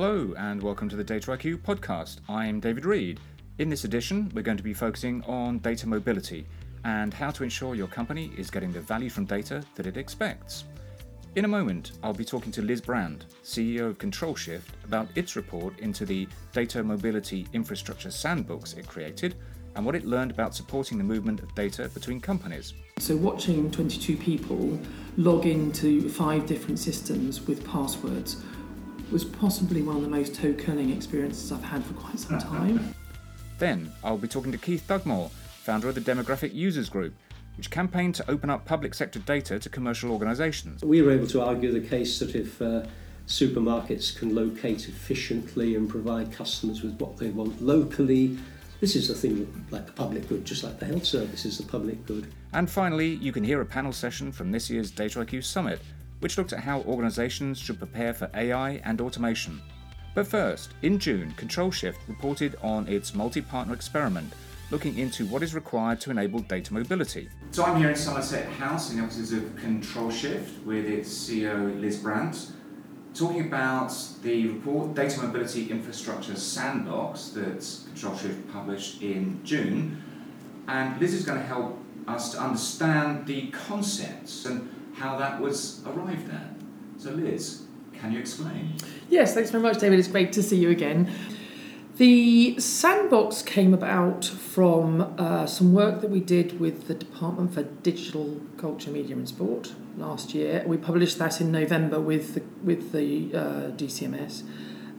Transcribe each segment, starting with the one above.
Hello, and welcome to the Data IQ podcast. I'm David Reed. In this edition, we're going to be focusing on data mobility and how to ensure your company is getting the value from data that it expects. In a moment, I'll be talking to Liz Brandt, CEO of ControlShift, about its report into the Data Mobility Infrastructure Sandbox it created and what it learned about supporting the movement of data between companies. So, watching 22 people log into five different systems with passwords was possibly one of the most toe curling experiences I've had for quite some time. then, I'll be talking to Keith Dugmore, founder of the Demographic Users Group, which campaigned to open up public sector data to commercial organisations. We were able to argue the case that if uh, supermarkets can locate efficiently and provide customers with what they want locally, this is a thing like the public good, just like the health service is the public good. And finally, you can hear a panel session from this year's Data IQ Summit, which looked at how organisations should prepare for AI and automation. But first, in June, Control Shift reported on its multi partner experiment looking into what is required to enable data mobility. So I'm here in Somerset House in the offices of Control Shift with its CEO Liz Brandt, talking about the report Data Mobility Infrastructure Sandbox that Control Shift published in June. And Liz is going to help us to understand the concepts and how that was arrived at. So Liz, can you explain? Yes, thanks very much, David. It's great to see you again. The sandbox came about from uh, some work that we did with the Department for Digital Culture, Media and Sport last year. We published that in November with the, with the uh, DCMS,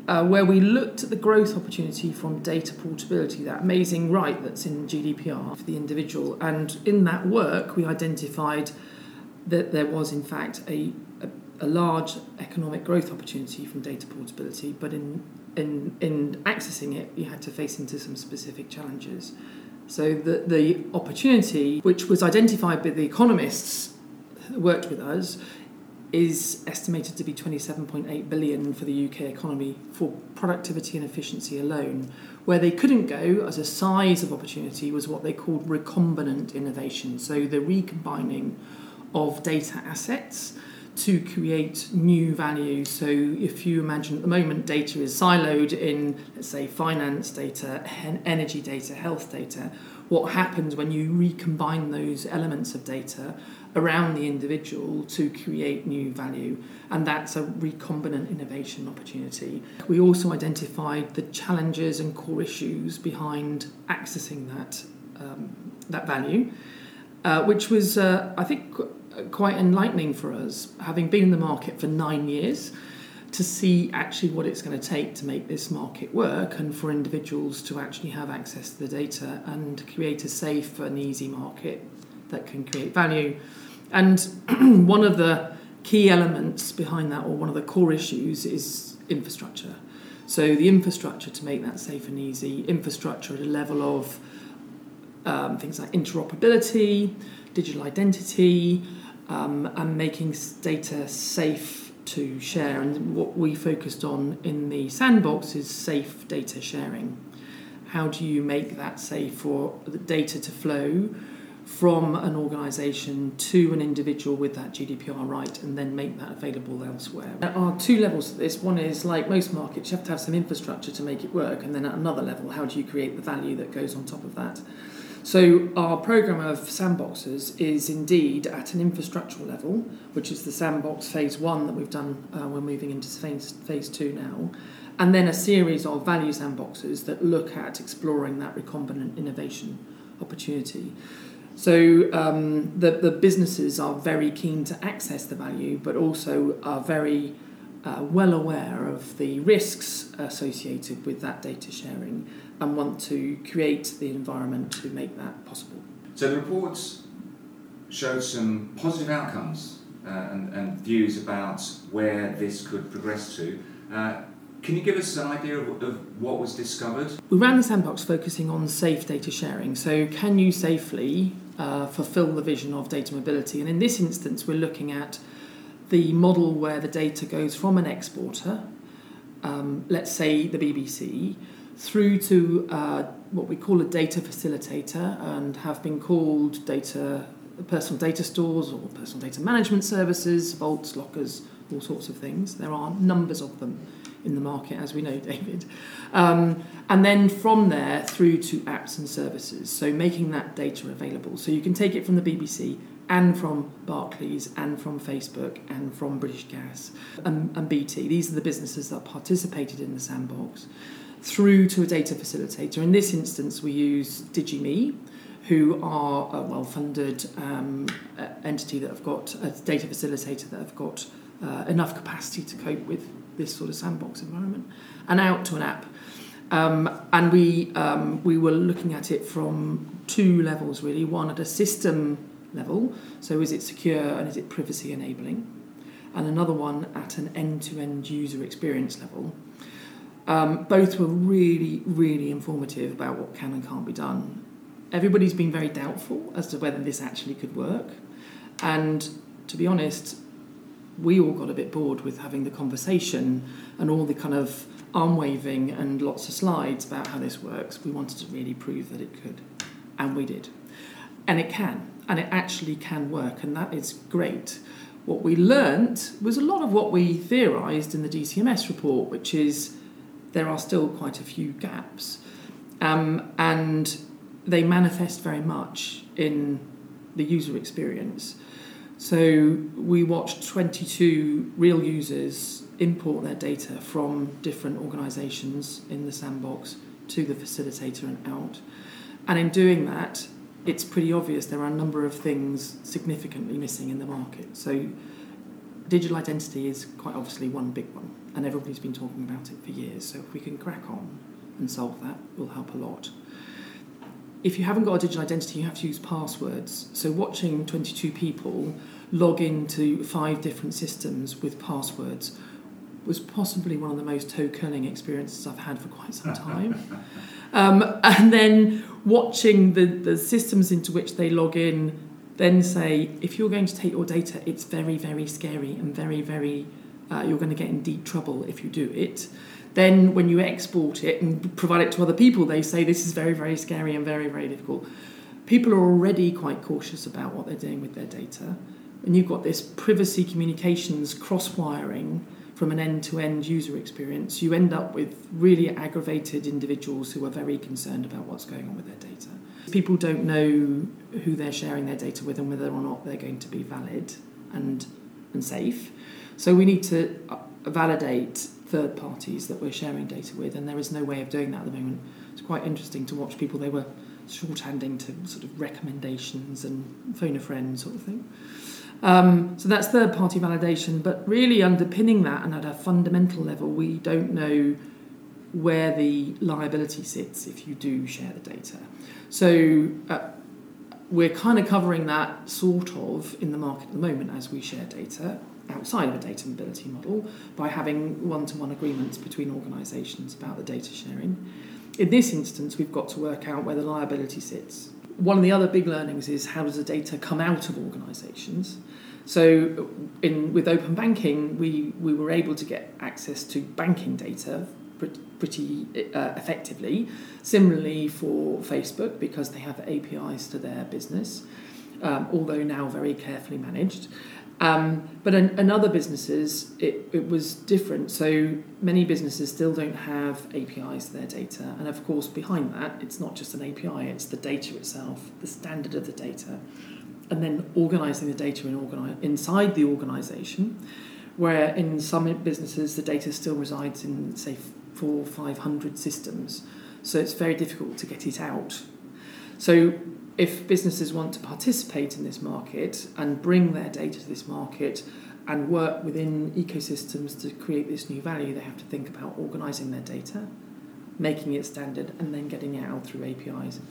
uh, where we looked at the growth opportunity from data portability, that amazing right that's in GDPR for the individual. And in that work, we identified that there was, in fact, a, a, a large economic growth opportunity from data portability, but in in in accessing it, you had to face into some specific challenges. So the the opportunity, which was identified by the economists that worked with us, is estimated to be 27.8 billion for the UK economy for productivity and efficiency alone. Where they couldn't go as a size of opportunity was what they called recombinant innovation. So the recombining of data assets to create new value. So if you imagine at the moment data is siloed in, let's say, finance data, energy data, health data, what happens when you recombine those elements of data around the individual to create new value? And that's a recombinant innovation opportunity. We also identified the challenges and core issues behind accessing that, um, that value. Uh, which was, uh, I think, quite enlightening for us, having been in the market for nine years, to see actually what it's going to take to make this market work and for individuals to actually have access to the data and create a safe and easy market that can create value. And one of the key elements behind that, or one of the core issues, is infrastructure. So, the infrastructure to make that safe and easy, infrastructure at a level of um, things like interoperability, digital identity, um, and making data safe to share. And what we focused on in the sandbox is safe data sharing. How do you make that safe for the data to flow from an organisation to an individual with that GDPR right and then make that available elsewhere? There are two levels to this. One is like most markets, you have to have some infrastructure to make it work, and then at another level, how do you create the value that goes on top of that? So our program of sandboxes is indeed at an infrastructural level, which is the sandbox phase one that we've done. Uh, we're moving into phase phase two now, and then a series of value sandboxes that look at exploring that recombinant innovation opportunity. So um, the the businesses are very keen to access the value, but also are very uh, well aware of the risks associated with that data sharing and want to create the environment to make that possible. So the reports showed some positive outcomes uh, and, and, views about where this could progress to. Uh, can you give us an idea of, of, what was discovered? We ran the sandbox focusing on safe data sharing. So, can you safely uh, fulfill the vision of data mobility? And in this instance, we're looking at the model where the data goes from an exporter, um, let's say the BBC, through to uh, what we call a data facilitator and have been called data personal data stores or personal data management services, vaults, lockers, all sorts of things. There are numbers of them in the market, as we know, David. Um, and then from there through to apps and services. So making that data available. So you can take it from the BBC and from Barclays and from Facebook and from British Gas and, and BT. These are the businesses that participated in the sandbox through to a data facilitator. In this instance, we use DigiMe, who are a well-funded um, entity that have got a data facilitator that have got uh, enough capacity to cope with this sort of sandbox environment, and out to an app. Um, and we um, we were looking at it from two levels really. One at a system level, so is it secure and is it privacy enabling, and another one at an end-to-end user experience level. Um, both were really, really informative about what can and can't be done. Everybody's been very doubtful as to whether this actually could work, and to be honest, we all got a bit bored with having the conversation and all the kind of arm waving and lots of slides about how this works. We wanted to really prove that it could, and we did. And it can, and it actually can work, and that is great. What we learnt was a lot of what we theorised in the DCMS report, which is there are still quite a few gaps. Um, and they manifest very much in the user experience. So we watched 22 real users import their data from different organisations in the sandbox to the facilitator and out. And in doing that, it's pretty obvious there are a number of things significantly missing in the market. So digital identity is quite obviously one big one, and everybody's been talking about it for years. So if we can crack on and solve that, will help a lot if you haven't got a digital identity, you have to use passwords. So watching 22 people log into five different systems with passwords was possibly one of the most toe-curling experiences I've had for quite some time. um, and then watching the, the systems into which they log in then say, if you're going to take your data, it's very, very scary and very, very, uh, you're going to get in deep trouble if you do it. Then, when you export it and provide it to other people, they say this is very, very scary and very, very difficult. People are already quite cautious about what they're doing with their data. And you've got this privacy communications cross wiring from an end to end user experience. You end up with really aggravated individuals who are very concerned about what's going on with their data. People don't know who they're sharing their data with and whether or not they're going to be valid and, and safe. So we need to uh, validate third parties that we're sharing data with, and there is no way of doing that at the moment. It's quite interesting to watch people, they were shorthanding to sort of recommendations and phone a friend sort of thing. Um, so that's third party validation, but really underpinning that and at a fundamental level, we don't know where the liability sits if you do share the data. So uh, we're kind of covering that sort of in the market at the moment as we share data outside of a data mobility model by having one-to-one agreements between organisations about the data sharing. In this instance, we've got to work out where the liability sits. One of the other big learnings is how does the data come out of organisations? So, in, with open banking, we, we were able to get access to banking data pretty uh, effectively. Similarly, for Facebook, because they have APIs to their business, um, although now very carefully managed. Um, but in, in, other businesses, it, it was different. So many businesses still don't have APIs to their data. And of course, behind that, it's not just an API, it's the data itself, the standard of the data, and then organizing the data in organi- inside the organization, where in some businesses, the data still resides in, say, four, or 500 systems. So it's very difficult to get it out. So if businesses want to participate in this market and bring their data to this market and work within ecosystems to create this new value, they have to think about organising their data, making it standard, and then getting it out through APIs.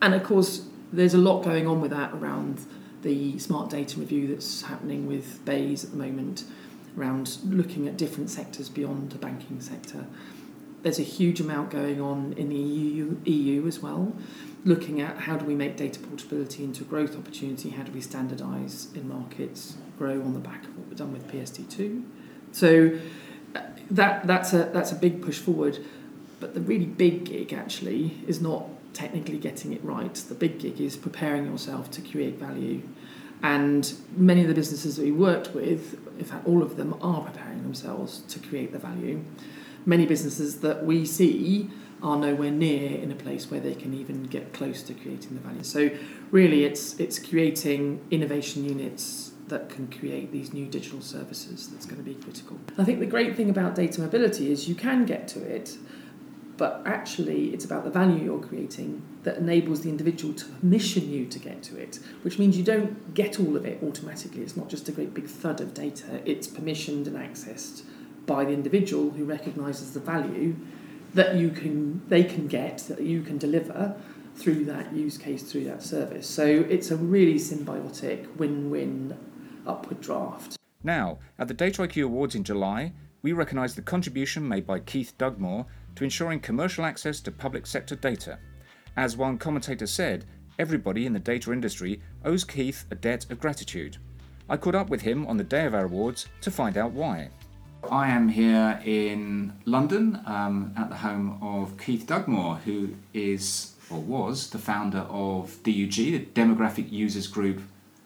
And of course, there's a lot going on with that around the smart data review that's happening with BEIS at the moment, around looking at different sectors beyond the banking sector. There's a huge amount going on in the EU, EU as well looking at how do we make data portability into a growth opportunity, how do we standardise in markets, grow on the back of what we've done with PSD2. So uh, that, that's, a, that's a big push forward. But the really big gig actually is not technically getting it right. The big gig is preparing yourself to create value. And many of the businesses that we worked with, in fact, all of them are preparing themselves to create the value. Many businesses that we see are nowhere near in a place where they can even get close to creating the value. So really it's it's creating innovation units that can create these new digital services that's going to be critical. I think the great thing about data mobility is you can get to it, but actually it's about the value you're creating that enables the individual to permission you to get to it, which means you don't get all of it automatically. It's not just a great big thud of data, it's permissioned and accessed by the individual who recognizes the value that you can they can get that you can deliver through that use case through that service. So it's a really symbiotic win-win upward draft. Now, at the Data IQ Awards in July, we recognise the contribution made by Keith Dugmore to ensuring commercial access to public sector data. As one commentator said, everybody in the data industry owes Keith a debt of gratitude. I caught up with him on the day of our awards to find out why. I am here in London um, at the home of Keith Dugmore, who is or was the founder of DUG, the Demographic Users Group,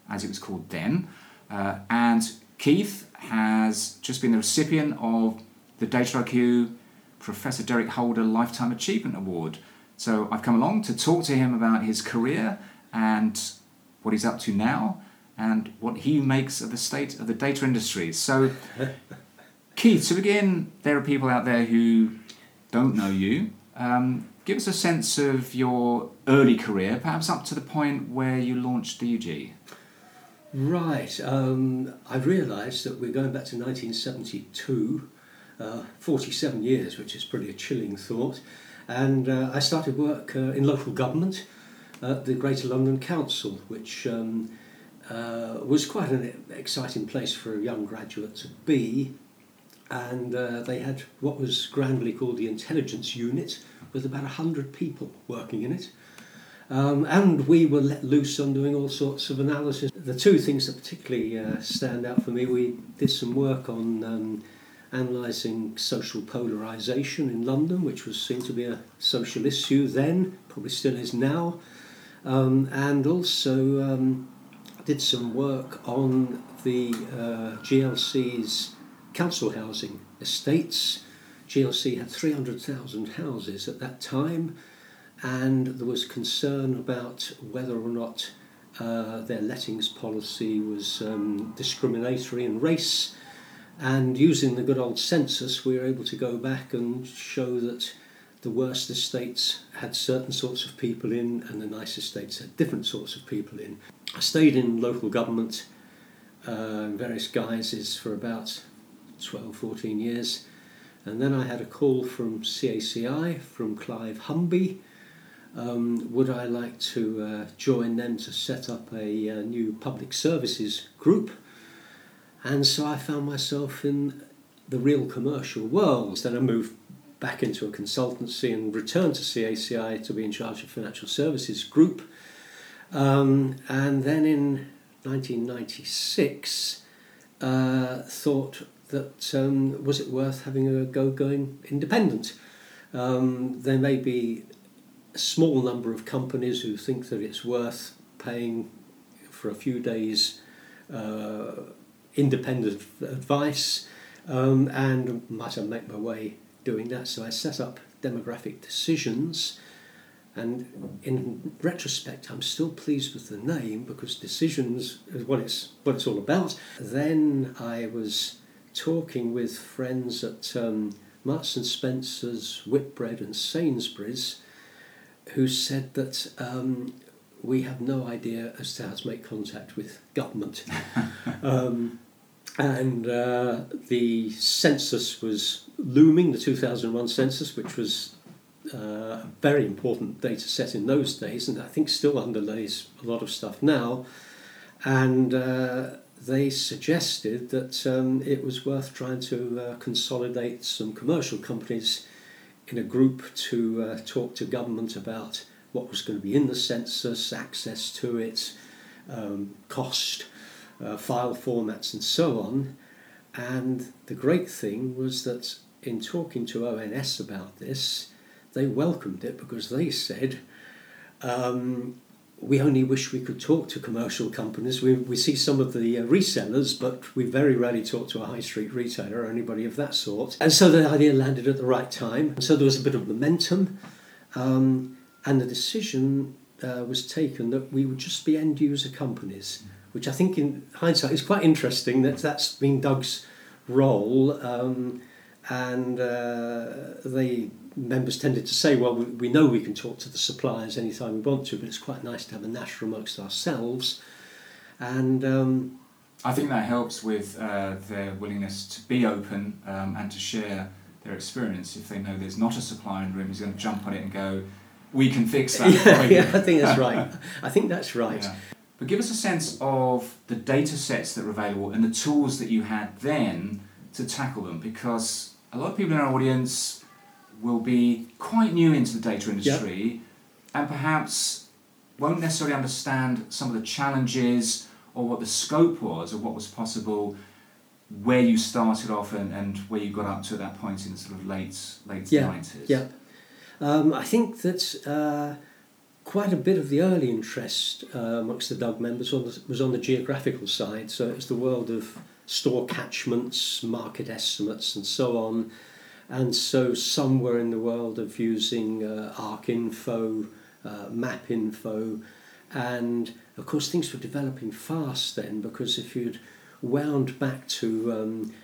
as it was called then. Uh, and Keith has just been the recipient of the Data IQ Professor Derek Holder Lifetime Achievement Award. So I've come along to talk to him about his career and what he's up to now and what he makes of the state of the data industry. So, Keith, to begin, there are people out there who don't know you. Um, give us a sense of your early career, perhaps up to the point where you launched DUG. Right. Um, I've realised that we're going back to 1972, uh, 47 years, which is pretty a chilling thought. And uh, I started work uh, in local government at the Greater London Council, which um, uh, was quite an exciting place for a young graduate to be. And uh, they had what was grandly called the intelligence unit, with about 100 people working in it. Um, and we were let loose on doing all sorts of analysis. The two things that particularly uh, stand out for me, we did some work on um, analysing social polarisation in London, which was seen to be a social issue then, probably still is now. Um, and also um, did some work on the uh, GLC's council housing estates. GLC had 300,000 houses at that time and there was concern about whether or not uh, their lettings policy was um, discriminatory in race. And using the good old census, we were able to go back and show that the worst estates had certain sorts of people in, and the nice estates had different sorts of people in. I stayed in local government uh, in various guises for about 12, 14 years. And then I had a call from CACI, from Clive Humby, um, would I like to uh, join them to set up a, a, uh, new public services group? And so I found myself in the real commercial world. Then I moved back into a consultancy and returned to CACI to be in charge of financial services group. Um, and then in 1996, uh, thought that um, was it worth having a go going independent? Um, there may be a small number of companies who think that it's worth paying for a few days uh, independent advice um, and might I make my way doing that. So I set up demographic decisions and in retrospect I'm still pleased with the name because decisions is what it's what it's all about. Then I was talking with friends at um, Marks and Spencer's, Whitbread and Sainsbury's who said that um, we have no idea as to how to make contact with government. um, and uh, the census was looming, the 2001 census, which was uh, a very important data set in those days, and I think still underlays a lot of stuff now. And uh, they suggested that um, it was worth trying to uh, consolidate some commercial companies in a group to uh, talk to government about what was going to be in the census, access to it, um, cost, uh, file formats, and so on. And the great thing was that in talking to ONS about this, they welcomed it because they said, um, we only wish we could talk to commercial companies. We, we see some of the uh, resellers, but we very rarely talk to a high street retailer or anybody of that sort. And so the idea landed at the right time. And so there was a bit of momentum, um, and the decision uh, was taken that we would just be end user companies, which I think in hindsight is quite interesting that that's been DUG's role. Um, and uh, they members tended to say, well, we, we know we can talk to the suppliers anytime we want to, but it's quite nice to have a national amongst ourselves. And um, I think that helps with uh, their willingness to be open um, and to share their experience. If they know there's not a supplier in the room who's going to jump on it and go, we can fix that. yeah, yeah, I think that's right. I think that's right. Yeah. But give us a sense of the data sets that were available and the tools that you had then to tackle them, because a lot of people in our audience will be quite new into the data industry yep. and perhaps won't necessarily understand some of the challenges or what the scope was or what was possible where you started off and, and where you got up to at that point in the sort of late late yeah, 90s. Yeah. Um, I think that uh, quite a bit of the early interest uh, amongst the DUG members on the, was on the geographical side. So it's the world of store catchments, market estimates, and so on. And so some were in the world of using uh, ArcInfo, uh, MapInfo, and of course things were developing fast then because if you'd wound back to um,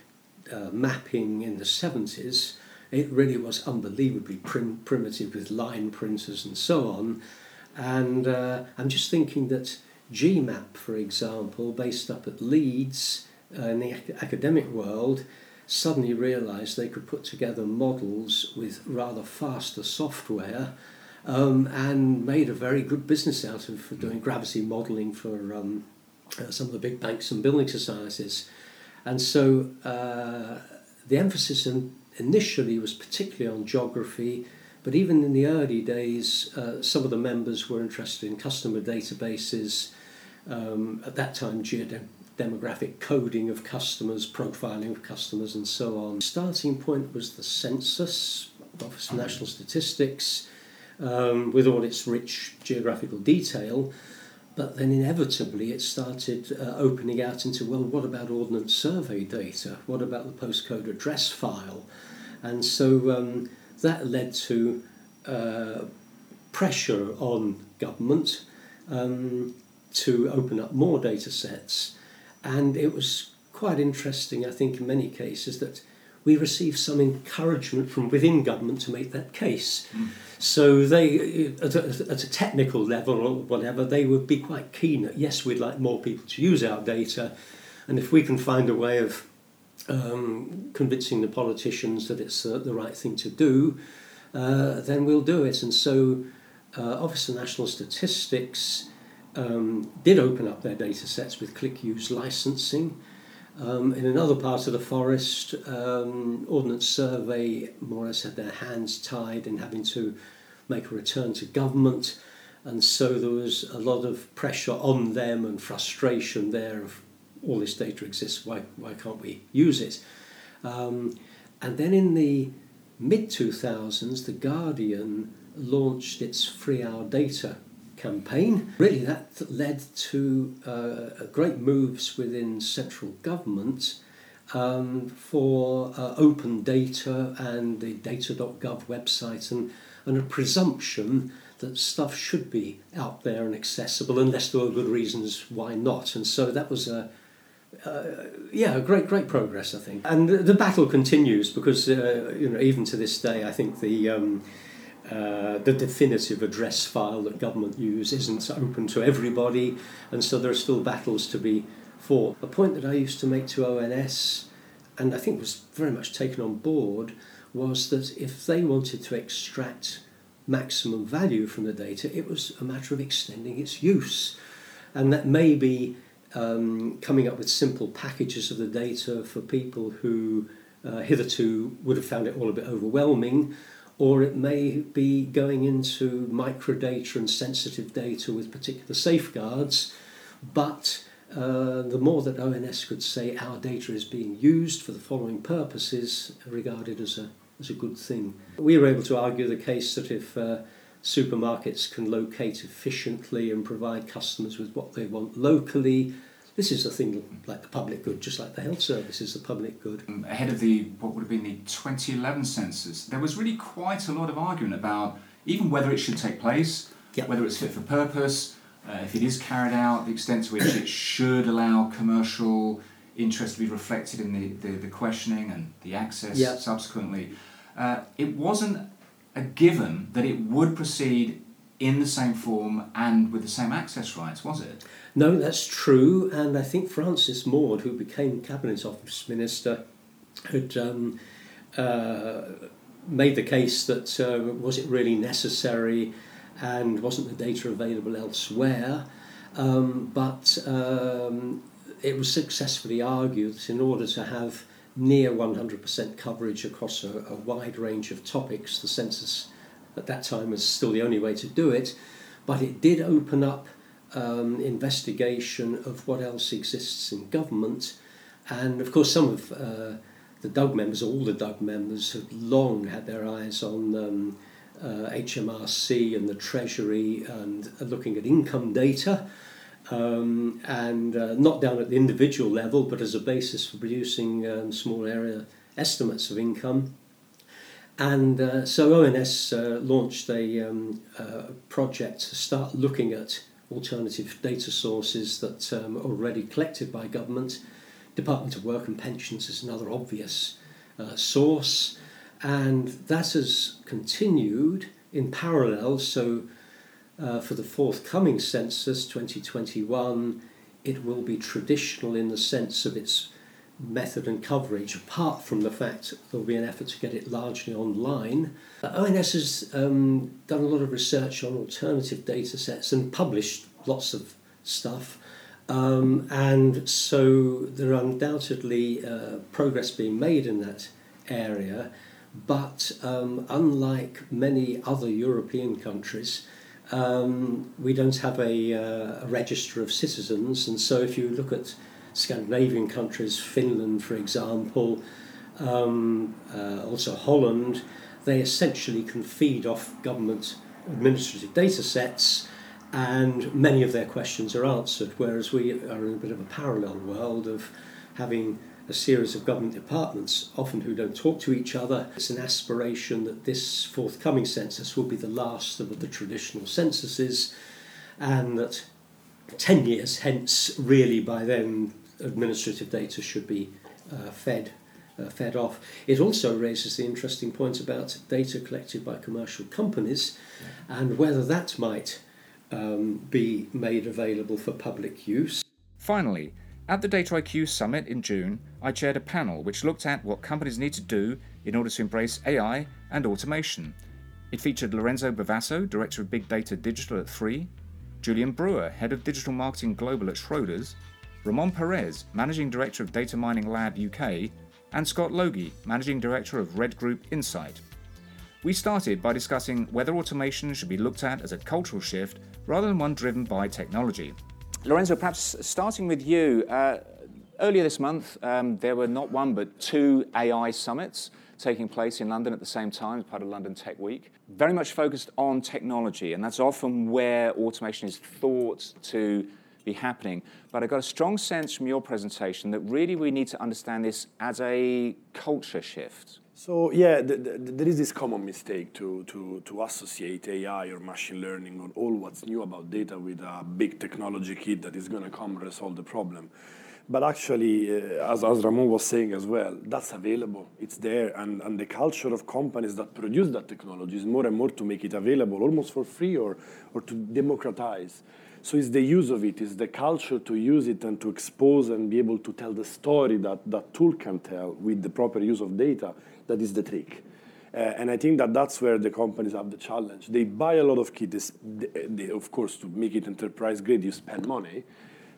uh, mapping in the 70s, it really was unbelievably prim- primitive with line printers and so on. And uh, I'm just thinking that GMAP, for example, based up at Leeds uh, in the academic world, suddenly realised they could put together models with rather faster software um, and made a very good business out of doing gravity modelling for um, uh, some of the big banks and building societies. And so uh, the emphasis in, initially was particularly on geography, but even in the early days, uh, some of the members were interested in customer databases. Um, at that time, geode- demographic coding of customers, profiling of customers, and so on. Starting point was the census, Office of National Statistics, um, with all its rich geographical detail. But then inevitably it started uh, opening out into well, what about Ordnance Survey data? What about the postcode address file? And so um, that led to uh, pressure on government um, to open up more data sets and it was quite interesting, I think, in many cases, that we received some encouragement from within government to make that case. Mm. So they, at a, at a, technical level or whatever, they would be quite keen that yes, we'd like more people to use our data, and if we can find a way of um, convincing the politicians that it's uh, the right thing to do, uh, then we'll do it. And so, uh, Office of National Statistics um, did open up their data sets with click use licensing. Um, in another part of the forest, um, Ordnance Survey more or less had their hands tied in having to make a return to government, and so there was a lot of pressure on them and frustration there of all this data exists, why, why can't we use it? Um, and then in the mid 2000s, The Guardian launched its free our data campaign. Really, that led to uh, great moves within central government um, for uh, open data and the data.gov website and, and a presumption that stuff should be out there and accessible unless there were good reasons why not. And so that was a uh, yeah, great, great progress, I think. And the, the battle continues because, uh, you know, even to this day, I think the um, uh, the definitive address file that government use isn't open to everybody, and so there are still battles to be fought. A point that I used to make to ONS, and I think was very much taken on board, was that if they wanted to extract maximum value from the data, it was a matter of extending its use, and that maybe um, coming up with simple packages of the data for people who uh, hitherto would have found it all a bit overwhelming or it may be going into microdata and sensitive data with particular safeguards. But uh, the more that ONS could say our data is being used for the following purposes, regarded as a, as a good thing. We were able to argue the case that if uh, supermarkets can locate efficiently and provide customers with what they want locally. This is a thing like the public good, just like the health service is the public good. Um, ahead of the what would have been the 2011 census, there was really quite a lot of argument about even whether it should take place, Yep. whether it's fit for purpose, uh, if it is carried out, the extent to which it should allow commercial interest to be reflected in the, the, the questioning and the access Yep. subsequently. Uh, it wasn't a given that it would proceed in the same form and with the same access rights, was it? No, that's true, and I think Francis Maude, who became Cabinet Office Minister, had um, uh, made the case that uh, was it really necessary and wasn't the data available elsewhere. Um, but um, it was successfully argued that in order to have near 100% coverage across a, a wide range of topics, the census at that time was still the only way to do it. But it did open up um, investigation of what else exists in government. And of course, some of uh, the DUG members, all the DUG members, have long had their eyes on um, uh, HMRC and the Treasury and looking at income data. Um, and uh, not down at the individual level, but as a basis for producing um, small area estimates of income. And uh, so ONS uh, launched a um, uh, project to start looking at alternative data sources that um, are already collected by government. Department of Work and Pensions is another obvious uh, source, and that has continued in parallel. So, uh, for the forthcoming census 2021, it will be traditional in the sense of its method and coverage, apart from the fact there will be an effort to get it largely online. Uh, ONS has um, done a lot of research on alternative data sets and published lots of stuff. Um, and so there are undoubtedly uh, progress being made in that area, but um, unlike many other European countries, um, we don't have a, uh, a register of citizens, and so if you look at Scandinavian countries, Finland, for example, um, uh, also Holland, they essentially can feed off government administrative data sets and many of their questions are answered, whereas we are in a bit of a parallel world of having a series of government departments, often who don't talk to each other. It's an aspiration that this forthcoming census will be the last of the traditional censuses, and that 10 years hence, really by then, administrative data should be uh, fed. Uh, fed off. It also raises the interesting point about data collected by commercial companies and whether that might um, be made available for public use. Finally, at the Data IQ Summit in June, I chaired a panel which looked at what companies need to do in order to embrace AI and automation. It featured Lorenzo Bavasso, Director of Big Data Digital at 3, Julian Brewer, Head of Digital Marketing Global at Schroders, Ramon Perez, Managing Director of Data Mining Lab UK, and Scott Logie, Managing Director of Red Group Insight. We started by discussing whether automation should be looked at as a cultural shift rather than one driven by technology. Lorenzo, perhaps starting with you, uh, earlier this month um, there were not one but two AI summits taking place in London at the same time as part of London Tech Week. Very much focused on technology, and that's often where automation is thought to be happening. But I got a strong sense from your presentation that really we need to understand this as a culture shift. So yeah, th- th- there is this common mistake to, to, to associate AI or machine learning or all what's new about data with a big technology kit that is going to come resolve the problem. But actually, uh, as, as Ramon was saying as well, that's available. It's there. And, and the culture of companies that produce that technology is more and more to make it available almost for free or, or to democratize. So it's the use of it, it's the culture to use it and to expose and be able to tell the story that that tool can tell with the proper use of data that is the trick. Uh, and I think that that's where the companies have the challenge. They buy a lot of kits, of course, to make it enterprise grade, you spend money,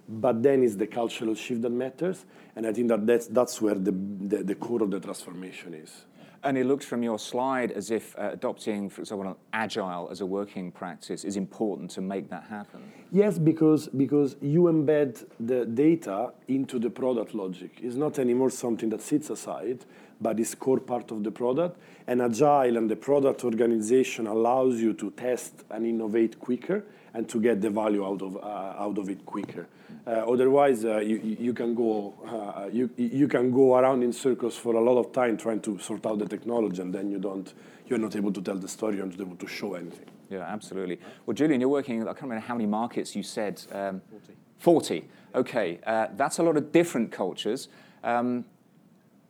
but then it's the cultural shift that matters. And I think that that's, that's where the, the, the core of the transformation is. And it looks from your slide as if uh, adopting, for example, agile as a working practice is important to make that happen. Yes, because because you embed the data into the product logic. It's not anymore something that sits aside, but is core part of the product. And agile and the product organization allows you to test and innovate quicker and to get the value out of uh, out of it quicker. Uh, otherwise, uh, you, you can go uh, you, you can go around in circles for a lot of time trying to sort out the technology, and then you don't you're not able to tell the story, you're not able to show anything. Yeah, absolutely. Well, Julian, you're working. I can't remember how many markets you said. Um, Forty. Forty. Okay, uh, that's a lot of different cultures. Um,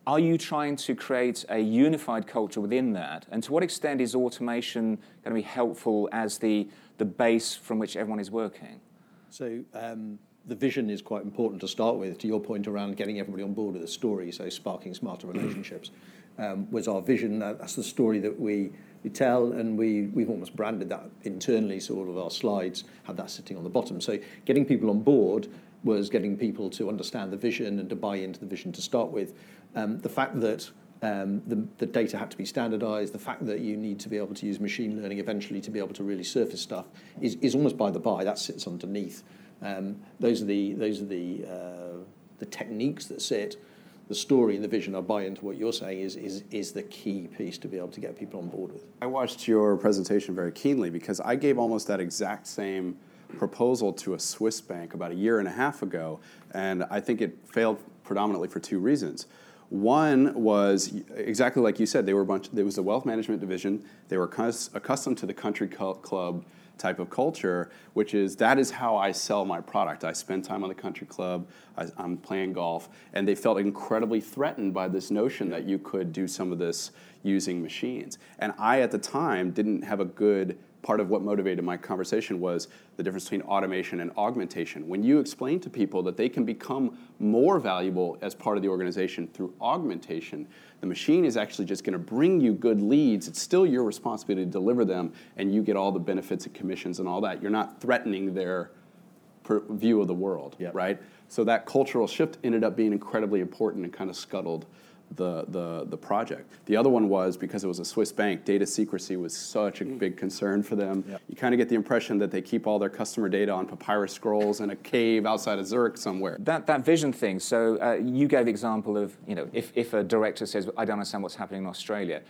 are you trying to create a unified culture within that? And to what extent is automation going to be helpful as the, the base from which everyone is working? So um, the vision is quite important to start with. To your point around getting everybody on board with the story, so sparking smarter relationships um, was our vision. That's the story that we, we tell, and we, we've almost branded that internally, so all of our slides have that sitting on the bottom. So getting people on board was getting people to understand the vision and to buy into the vision to start with. Um, the fact that um, the, the data had to be standardized, the fact that you need to be able to use machine learning eventually to be able to really surface stuff is, is almost by the by. That sits underneath. Um, those are the those are the uh, the techniques that sit. The story and the vision, I buy into what you're saying, is, is, is the key piece to be able to get people on board with. I watched your presentation very keenly because I gave almost that exact same proposal to a Swiss bank about a year and a half ago, and I think it failed predominantly for two reasons. One was exactly like you said, they were a bunch, there was a wealth management division. They were accustomed to the country club type of culture, which is that is how I sell my product. I spend time on the country club, I, am playing golf, and they felt incredibly threatened by this notion that you could do some of this using machines. And I, at the time, didn't have a good part of what motivated my conversation was the difference between automation and augmentation. When you explain to people that they can become more valuable as part of the organization through augmentation, the machine is actually just going to bring you good leads. It's still your responsibility to deliver them, and you get all the benefits and commissions and all that. You're not threatening their view of the world, yep. right? So that cultural shift ended up being incredibly important and kind of scuttled the, the, the project. The other one was because it was a Swiss bank, data secrecy was such a mm. big concern for them. Yep. You kind of get the impression that they keep all their customer data on papyrus scrolls in a cave outside of Zurich somewhere. That, that vision thing, so uh, you gave the example of, you know, if, if a director says, I don't understand what's happening in Australia,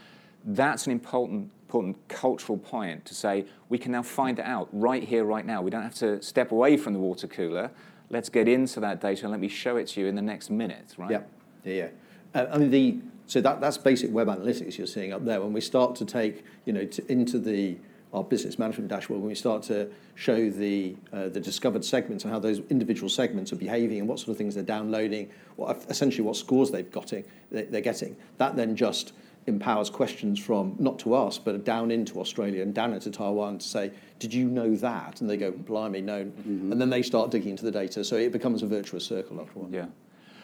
that's an important, important cultural point to say, we can now find it out right here, right now. We don't have to step away from the water cooler. Let's get into that data and let me show it to you in the next minute, right? Yeah, yeah, yeah. Uh, I mean, the, so that, that's basic web analytics you're seeing up there. When we start to take, you know, to, into the our business management dashboard, when we start to show the uh, the discovered segments and how those individual segments are behaving and what sort of things they're downloading, what essentially what scores they've got they're getting, that then just empowers questions from not to us but down into Australia and down into Taiwan to say, did you know that? And they go, blimey, no. Mm-hmm. And then they start digging into the data. So it becomes a virtuous circle after a while. Yeah.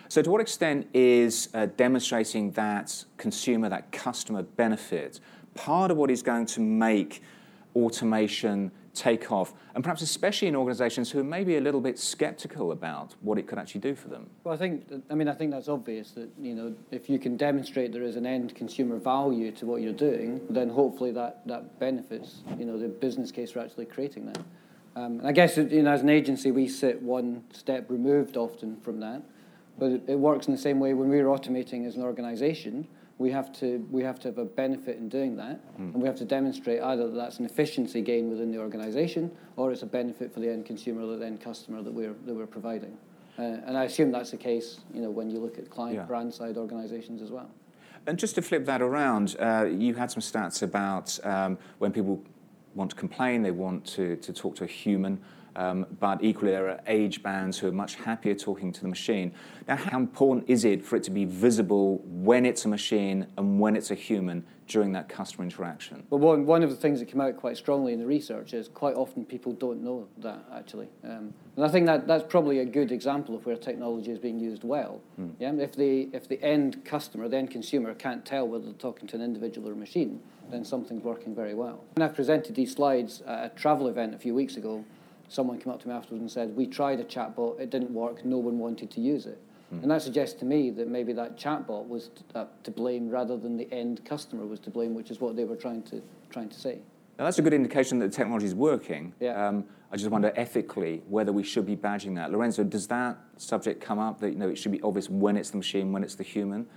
So, to what extent is uh, demonstrating that consumer, that customer benefit, part of what is going to make automation take off, and perhaps especially in organisations who are maybe a little bit sceptical about what it could actually do for them? Well, I think, I mean, I think that's obvious that you know if you can demonstrate there is an end consumer value to what you're doing, then hopefully that that benefits you know the business case for actually creating that. Um, I guess you know as an agency we sit one step removed often from that. But it, it works in the same way when we're automating as an organization. We have to we have to have a benefit in doing that, mm. and we have to demonstrate either that that's an efficiency gain within the organization or it's a benefit for the end consumer or the end customer that we're that we're providing. Uh, and I assume that's the case, you know, when you look at client yeah. brand side organizations as well. And just to flip that around, uh, you had some stats about um, when people want to complain, they want to, to talk to a human. Um, but equally, there are age bands who are much happier talking to the machine. Now, how important is it for it to be visible when it's a machine and when it's a human during that customer interaction? Well, one, one of the things that came out quite strongly in the research is quite often people don't know that actually. Um, and I think that that's probably a good example of where technology is being used well. Mm. Yeah? If, the, if the end customer, the end consumer, can't tell whether they're talking to an individual or a machine, then something's working very well. And I presented these slides at a travel event a few weeks ago someone came up to me afterwards and said, We tried a chatbot, it didn't work, no one wanted to use it. Mm. And that suggests to me that maybe that chatbot was to, uh, to blame rather than the end customer was to blame, which is what they were trying to, trying to say. Now, that's a good indication that the technology is working. Yeah. Um, I just wonder ethically whether we should be badging that. Lorenzo, does that subject come up that you know it should be obvious when it's the machine, when it's the human?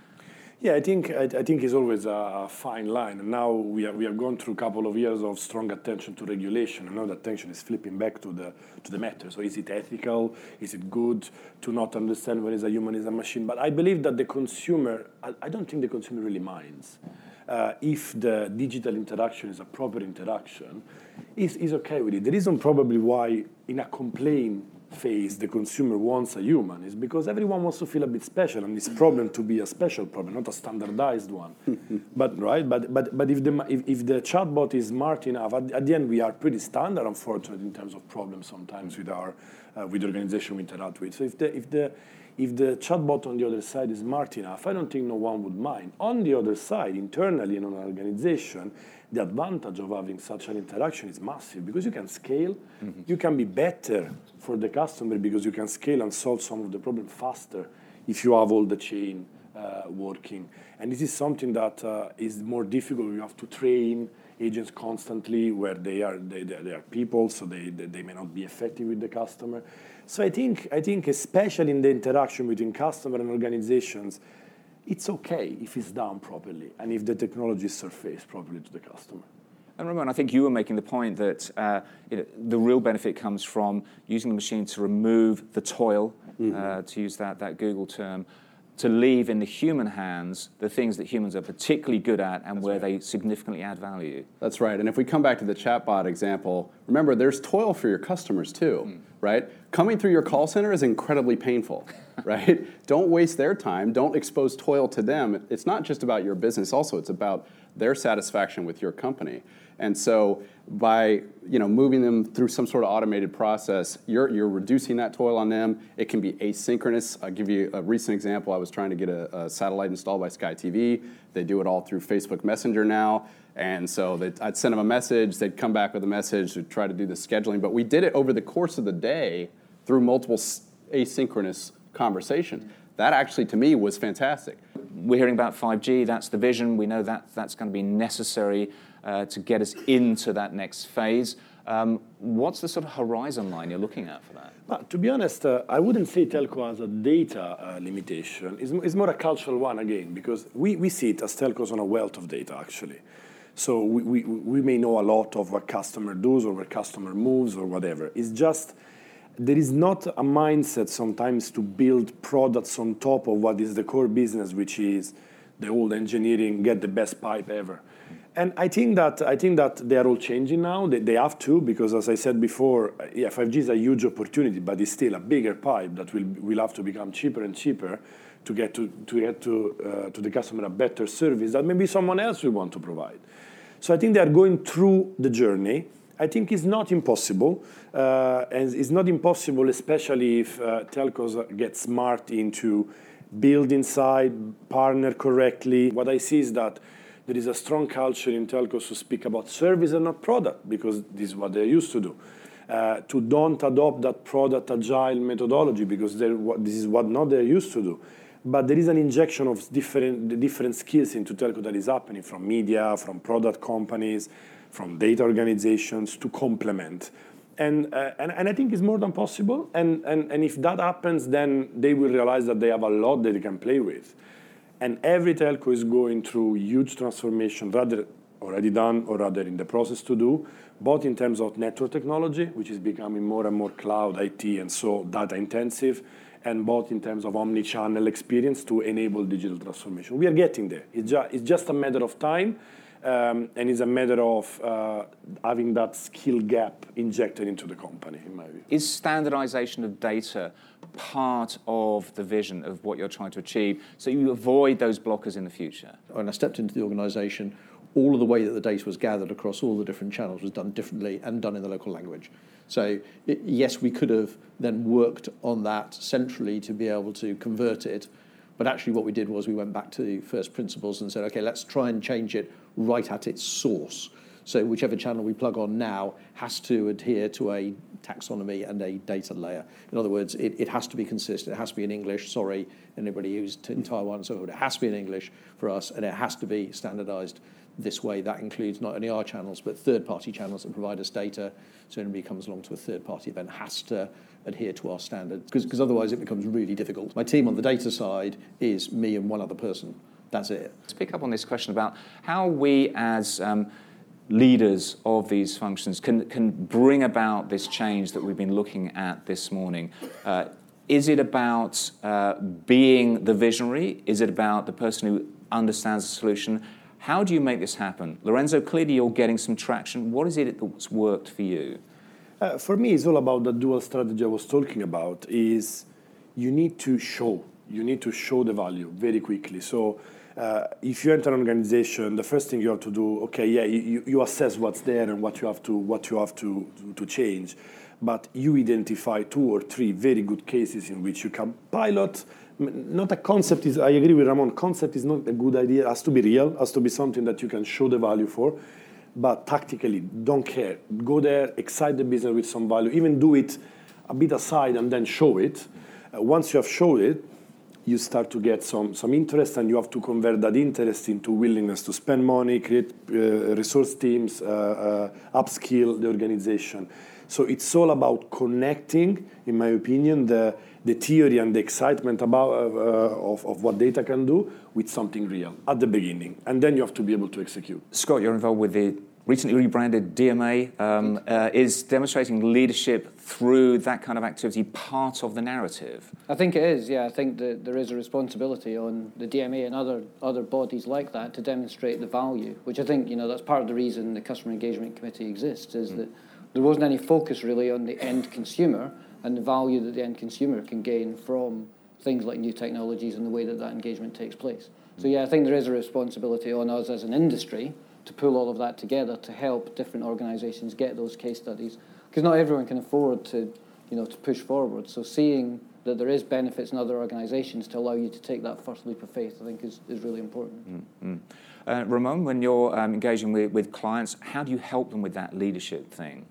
Yeah, I think I, I think it's always a, fine line. And now we we have gone through a couple of years of strong attention to regulation, and now the attention is flipping back to the to the matter. So is it ethical? Is it good to not understand what is a human is a machine? But I believe that the consumer, I, I don't think the consumer really minds. Uh, if the digital interaction is a proper interaction, is is okay with it. The reason probably why in a complaint phase the consumer wants a human is because everyone wants to feel a bit special and this problem to be a special problem not a standardized one. But right but but but if the if, if the chatbot is smart enough at, at, the end we are pretty standard unfortunately in terms of problems sometimes with our uh, with the organization we interact with. So if the if the if the chatbot on the other side is smart enough, I don't think no one would mind. On the other side, internally in an organization, the advantage of having such an interaction is massive because you can scale, mm-hmm. you can be better for the customer because you can scale and solve some of the problem faster if you have all the chain uh, working. And this is something that uh, is more difficult. You have to train agents constantly where they are they, they are people, so they, they, they may not be effective with the customer. So I think I think especially in the interaction between customer and organizations, it's okay if it's done properly and if the technology is surfaced properly to the customer. And Ramon, I think you were making the point that uh, you know, the real benefit comes from using the machine to remove the toil, mm-hmm. uh, to use that, that Google term, to leave in the human hands the things that humans are particularly good at and That's where right. they significantly add value. That's right. And if we come back to the chatbot example, remember there's toil for your customers too, mm. right? Coming through your call center is incredibly painful, right? don't waste their time. Don't expose toil to them. It's not just about your business, also, it's about their satisfaction with your company. And so by you know moving them through some sort of automated process, you're, you're reducing that toil on them. It can be asynchronous. I'll give you a recent example. I was trying to get a, a satellite installed by Sky TV. They do it all through Facebook Messenger now. And so I'd send them a message, they'd come back with a message to try to do the scheduling. But we did it over the course of the day through multiple asynchronous conversations. That actually, to me, was fantastic. We're hearing about 5G, that's the vision. We know that that's going to be necessary uh, to get us into that next phase. Um, what's the sort of horizon line you're looking at for that? But to be honest, uh, I wouldn't say telco has a data uh, limitation. It's, it's, more a cultural one again, because we, we see it as telcos on a wealth of data actually. So we, we, we may know a lot of what customer does or where customer moves or whatever. It's just there is not a mindset sometimes to build products on top of what is the core business, which is the old engineering, get the best pipe ever. And I think that I think that they are all changing now. They, they have to because, as I said before, yeah, 5G is a huge opportunity, but it's still a bigger pipe that will will have to become cheaper and cheaper to get to to get to uh, to the customer a better service that maybe someone else will want to provide. So I think they are going through the journey. I think it's not impossible, uh, and it's not impossible, especially if uh, telcos get smart into build inside, partner correctly. What I see is that there is a strong culture in telcos to speak about service and not product because this is what they're used to do. Uh, to don't adopt that product agile methodology because this is what not they're used to do. But there is an injection of different, different skills into telco that is happening from media, from product companies, from data organizations to complement. And, uh, and, and I think it's more than possible. And, and, and if that happens, then they will realize that they have a lot that they can play with. And every telco is going through huge transformation, rather already done or rather in the process to do, both in terms of network technology, which is becoming more and more cloud IT and so data intensive, and both in terms of omni-channel experience to enable digital transformation. We are getting there. It's, it's just a matter of time, um, and it's a matter of uh, having that skill gap injected into the company, in my view. Is standardization of data part of the vision of what you're trying to achieve so you avoid those blockers in the future? When I stepped into the organisation, all of the way that the data was gathered across all the different channels was done differently and done in the local language. So, it, yes, we could have then worked on that centrally to be able to convert it. But actually, what we did was we went back to first principles and said, okay, let's try and change it right at its source. So, whichever channel we plug on now has to adhere to a taxonomy and a data layer. In other words, it, it has to be consistent. It has to be in English. Sorry, anybody who's in Taiwan, so it has to be in English for us, and it has to be standardized this way. That includes not only our channels, but third party channels that provide us data. So anybody comes along to a third party event has to adhere to our standards, because otherwise it becomes really difficult. My team on the data side is me and one other person. that's it. Let's pick up on this question about how we as um, leaders of these functions can, can bring about this change that we've been looking at this morning. Uh, is it about uh, being the visionary? Is it about the person who understands the solution? How do you make this happen? Lorenzo, clearly you're getting some traction. What is it that's worked for you? Uh, for me, it's all about the dual strategy I was talking about. Is you need to show, you need to show the value very quickly. So uh, if you enter an organization, the first thing you have to do, okay, yeah, you, you assess what's there and what you have to what you have to, to, to change, but you identify two or three very good cases in which you can pilot. Not a concept is. I agree with Ramon. Concept is not a good idea. It has to be real. Has to be something that you can show the value for. But tactically, don't care. Go there, excite the business with some value. Even do it a bit aside and then show it. Uh, once you have showed it, you start to get some, some interest and you have to convert that interest into willingness to spend money, create uh, resource teams, uh, uh, upskill the organization. So it's all about connecting, in my opinion, the, the theory and the excitement about, uh, of, of what data can do with something real at the beginning. And then you have to be able to execute. Scott, you're involved with the recently rebranded DMA. Um, uh, is demonstrating leadership through that kind of activity part of the narrative? I think it is, yeah. I think that there is a responsibility on the DMA and other, other bodies like that to demonstrate the value, which I think, you know, that's part of the reason the Customer Engagement Committee exists, is mm. that there wasn't any focus really on the end consumer and the value that the end consumer can gain from things like new technologies and the way that that engagement takes place. So yeah, I think there is a responsibility on us as an industry to pull all of that together to help different organisations get those case studies because not everyone can afford to, you know, to push forward. So seeing that there is benefits in other organisations to allow you to take that first leap of faith, I think is, is really important. Mm-hmm. Uh, Ramon, when you're um, engaging with, with clients, how do you help them with that leadership thing?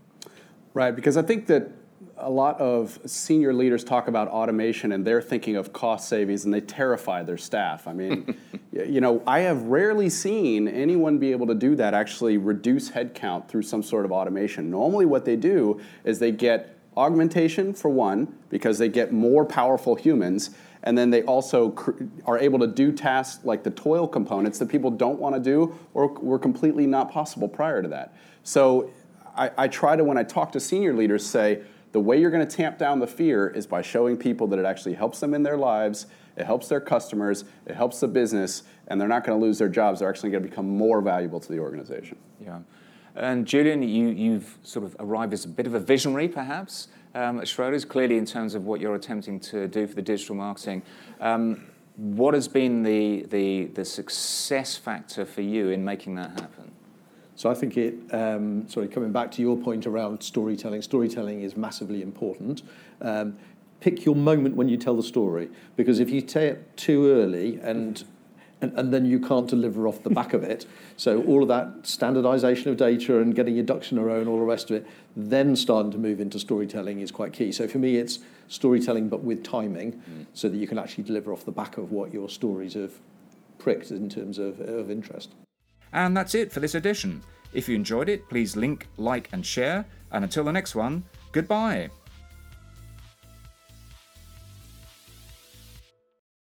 Right, because I think that a lot of senior leaders talk about automation and they're thinking of cost savings and they terrify their staff. I mean, you know, I have rarely seen anyone be able to do that, actually reduce headcount through some sort of automation. Normally, what they do is they get augmentation for one, because they get more powerful humans, and then they also cr- are able to do tasks like the toil components that people don't want to do or were completely not possible prior to that. So I, I try to, when I talk to senior leaders, say, the way you're going to tamp down the fear is by showing people that it actually helps them in their lives, it helps their customers, it helps the business, and they're not going to lose their jobs. They're actually going to become more valuable to the organization. Yeah. And Julian, you, you've sort of arrived as a bit of a visionary, perhaps, um, at Schroders, clearly in terms of what you're attempting to do for the digital marketing. Um, what has been the, the, the success factor for you in making that happen? So I think it, um, sorry, coming back to your point around storytelling, storytelling is massively important. Um, pick your moment when you tell the story, because if you tell it too early and and, and then you can't deliver off the back of it. So all of that standardization of data and getting your ducks in a row and all the rest of it, then starting to move into storytelling is quite key. So for me, it's storytelling but with timing, mm. so that you can actually deliver off the back of what your stories have pricked in terms of, of interest. And that's it for this edition. If you enjoyed it, please link, like, and share. And until the next one, goodbye.